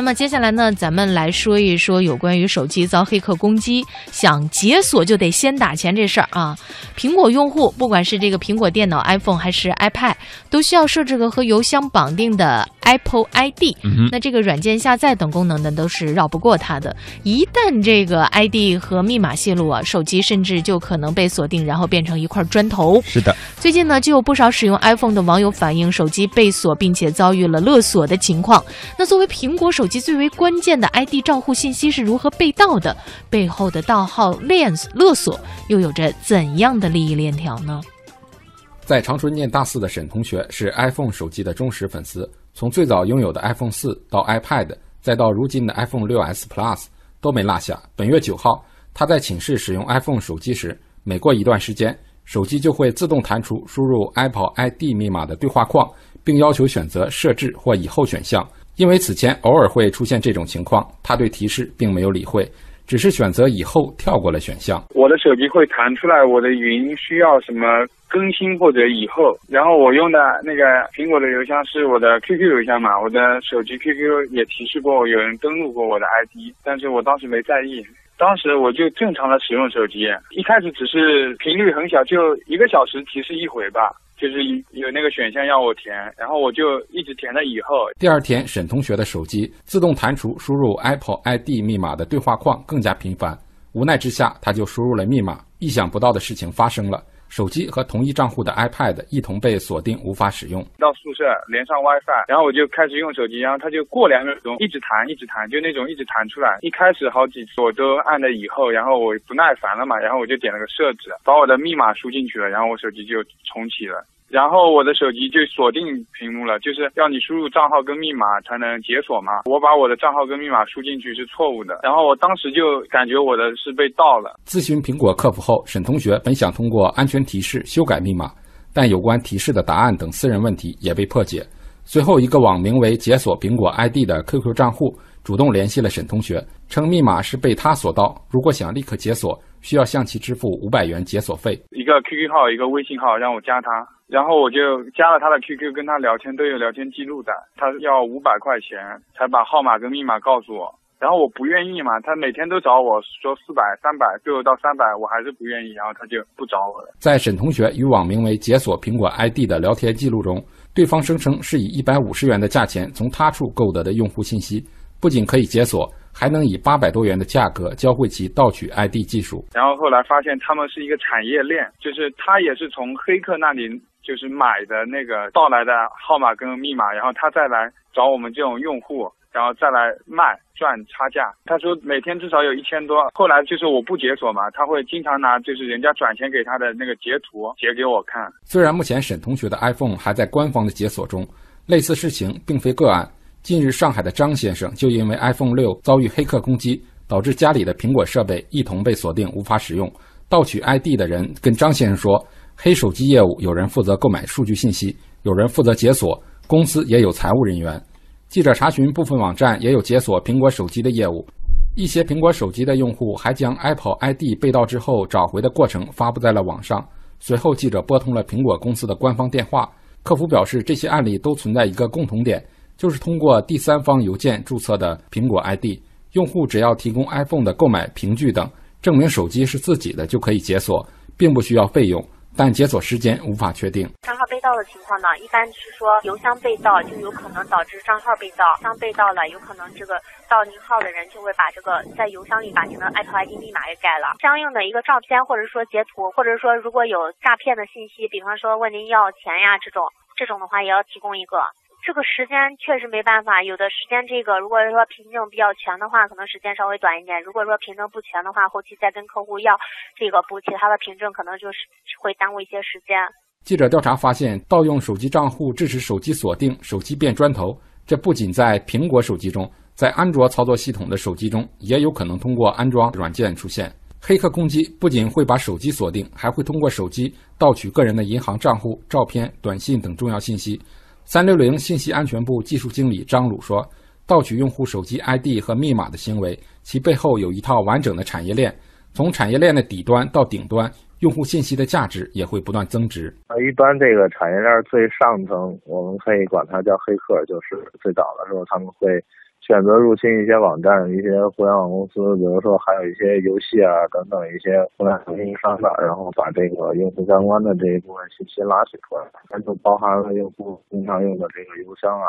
那么接下来呢，咱们来说一说有关于手机遭黑客攻击，想解锁就得先打钱这事儿啊。苹果用户不管是这个苹果电脑 iPhone 还是 iPad，都需要设置个和邮箱绑定的 Apple ID。那这个软件下载等功能呢，都是绕不过它的。一旦这个 ID 和密码泄露啊，手机甚至就可能被锁定，然后变成一块砖头。是的，最近呢，就有不少使用 iPhone 的网友反映手机被锁，并且遭遇了勒索的情况。那作为苹果手机最为关键的 ID 账户信息是如何被盗的？背后的盗号链勒索又有着怎样的利益链条呢？在长春念大四的沈同学是 iPhone 手机的忠实粉丝，从最早拥有的 iPhone 四到 iPad，再到如今的 iPhone 6s Plus 都没落下。本月九号，他在寝室使用 iPhone 手机时，每过一段时间，手机就会自动弹出输入 Apple ID 密码的对话框，并要求选择设置或以后选项。因为此前偶尔会出现这种情况，他对提示并没有理会，只是选择以后跳过了选项。我的手机会弹出来，我的云需要什么更新或者以后，然后我用的那个苹果的邮箱是我的 QQ 邮箱嘛，我的手机 QQ 也提示过有人登录过我的 ID，但是我当时没在意，当时我就正常的使用手机，一开始只是频率很小，就一个小时提示一回吧。就是有那个选项要我填，然后我就一直填了以后。第二天，沈同学的手机自动弹出输入 Apple ID 密码的对话框更加频繁，无奈之下，他就输入了密码。意想不到的事情发生了。手机和同一账户的 iPad 一同被锁定，无法使用。到宿舍连上 WiFi，然后我就开始用手机，然后它就过两秒钟一直弹，一直弹，就那种一直弹出来。一开始好几次我都按了以后，然后我不耐烦了嘛，然后我就点了个设置，把我的密码输进去了，然后我手机就重启了。然后我的手机就锁定屏幕了，就是要你输入账号跟密码才能解锁嘛。我把我的账号跟密码输进去是错误的，然后我当时就感觉我的是被盗了。咨询苹果客服后，沈同学本想通过安全提示修改密码，但有关提示的答案等私人问题也被破解。随后，一个网名为“解锁苹果 ID” 的 QQ 账户主动联系了沈同学，称密码是被他锁盗，如果想立刻解锁，需要向其支付五百元解锁费。一个 QQ 号，一个微信号，让我加他。然后我就加了他的 QQ，跟他聊天都有聊天记录的。他要五百块钱才把号码跟密码告诉我，然后我不愿意嘛。他每天都找我说四百、三百，最后到三百，我还是不愿意，然后他就不找我了。在沈同学与网名为“解锁苹果 ID” 的聊天记录中，对方声称是以一百五十元的价钱从他处购得的用户信息，不仅可以解锁，还能以八百多元的价格教会其盗取 ID 技术。然后后来发现他们是一个产业链，就是他也是从黑客那里。就是买的那个盗来的号码跟密码，然后他再来找我们这种用户，然后再来卖赚差价。他说每天至少有一千多。后来就是我不解锁嘛，他会经常拿就是人家转钱给他的那个截图截给我看。虽然目前沈同学的 iPhone 还在官方的解锁中，类似事情并非个案。近日，上海的张先生就因为 iPhone 六遭遇黑客攻击，导致家里的苹果设备一同被锁定，无法使用。盗取 ID 的人跟张先生说。黑手机业务有人负责购买数据信息，有人负责解锁，公司也有财务人员。记者查询部分网站也有解锁苹果手机的业务，一些苹果手机的用户还将 Apple ID 被盗之后找回的过程发布在了网上。随后，记者拨通了苹果公司的官方电话，客服表示，这些案例都存在一个共同点，就是通过第三方邮件注册的苹果 ID，用户只要提供 iPhone 的购买凭据等，证明手机是自己的就可以解锁，并不需要费用。但解锁时间无法确定。账号被盗的情况呢，一般是说邮箱被盗，就有可能导致账号被盗。箱被盗了，有可能这个盗您号的人就会把这个在邮箱里把您的 Apple ID 密码给改了。相应的一个照片或者说截图，或者说如果有诈骗的信息，比方说问您要钱呀这种，这种的话也要提供一个。这个时间确实没办法，有的时间这个如果说凭证比较全的话，可能时间稍微短一点；如果说凭证不全的话，后期再跟客户要这个补其他的凭证，可能就是会耽误一些时间。记者调查发现，盗用手机账户致使手机锁定、手机变砖头，这不仅在苹果手机中，在安卓操作系统的手机中也有可能通过安装软件出现。黑客攻击不仅会把手机锁定，还会通过手机盗取个人的银行账户、照片、短信等重要信息。三六零信息安全部技术经理张鲁说：“盗取用户手机 ID 和密码的行为，其背后有一套完整的产业链。从产业链的底端到顶端，用户信息的价值也会不断增值。啊，一般这个产业链最上层，我们可以管它叫黑客，就是最早的时候他们会。”选择入侵一些网站、一些互联网公司，比如说还有一些游戏啊等等一些互联网运营商的，然后把这个用户相关的这一部分信息拉取出来，那就包含了用户经常用的这个邮箱啊、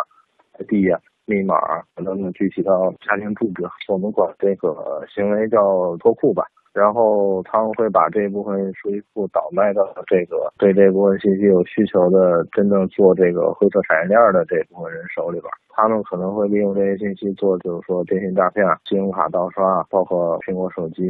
ID 啊、密码啊等等具体到家庭住址，我们管这个行为叫脱库吧。然后他们会把这一部分数据库倒卖到这个对这部分信息有需求的真正做这个灰色产业链的这部分人手里边。他们可能会利用这些信息做，就是说电信诈骗、信用卡盗刷，包括苹果手机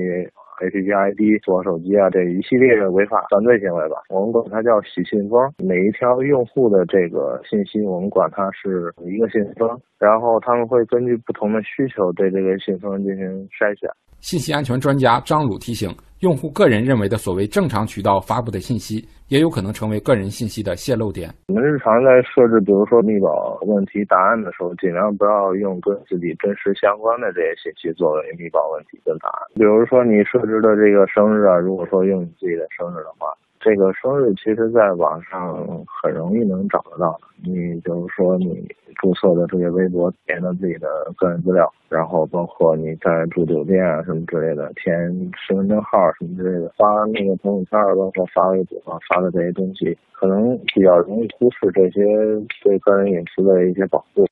APP ID 做手机啊这一系列的违法犯罪行为吧。我们管它叫洗信封，每一条用户的这个信息，我们管它是一个信封，然后他们会根据不同的需求对这个信封进行筛选。信息安全专家张鲁提醒，用户个人认为的所谓正常渠道发布的信息，也有可能成为个人信息的泄露点。我们日常在设置，比如说密保问题答案的时候，尽量不要用跟自己真实相关的这些信息作为密保问题的答案。比如说你设置的这个生日啊，如果说用你自己的生日的话。这个生日其实在网上很容易能找得到。你比如说你注册的这些微博填的自己的个人资料，然后包括你在住酒店啊什么之类的填身份证号什么之类的，发那个朋友圈包括发微博发的这些东西，可能比较容易忽视这些对个人隐私的一些保护。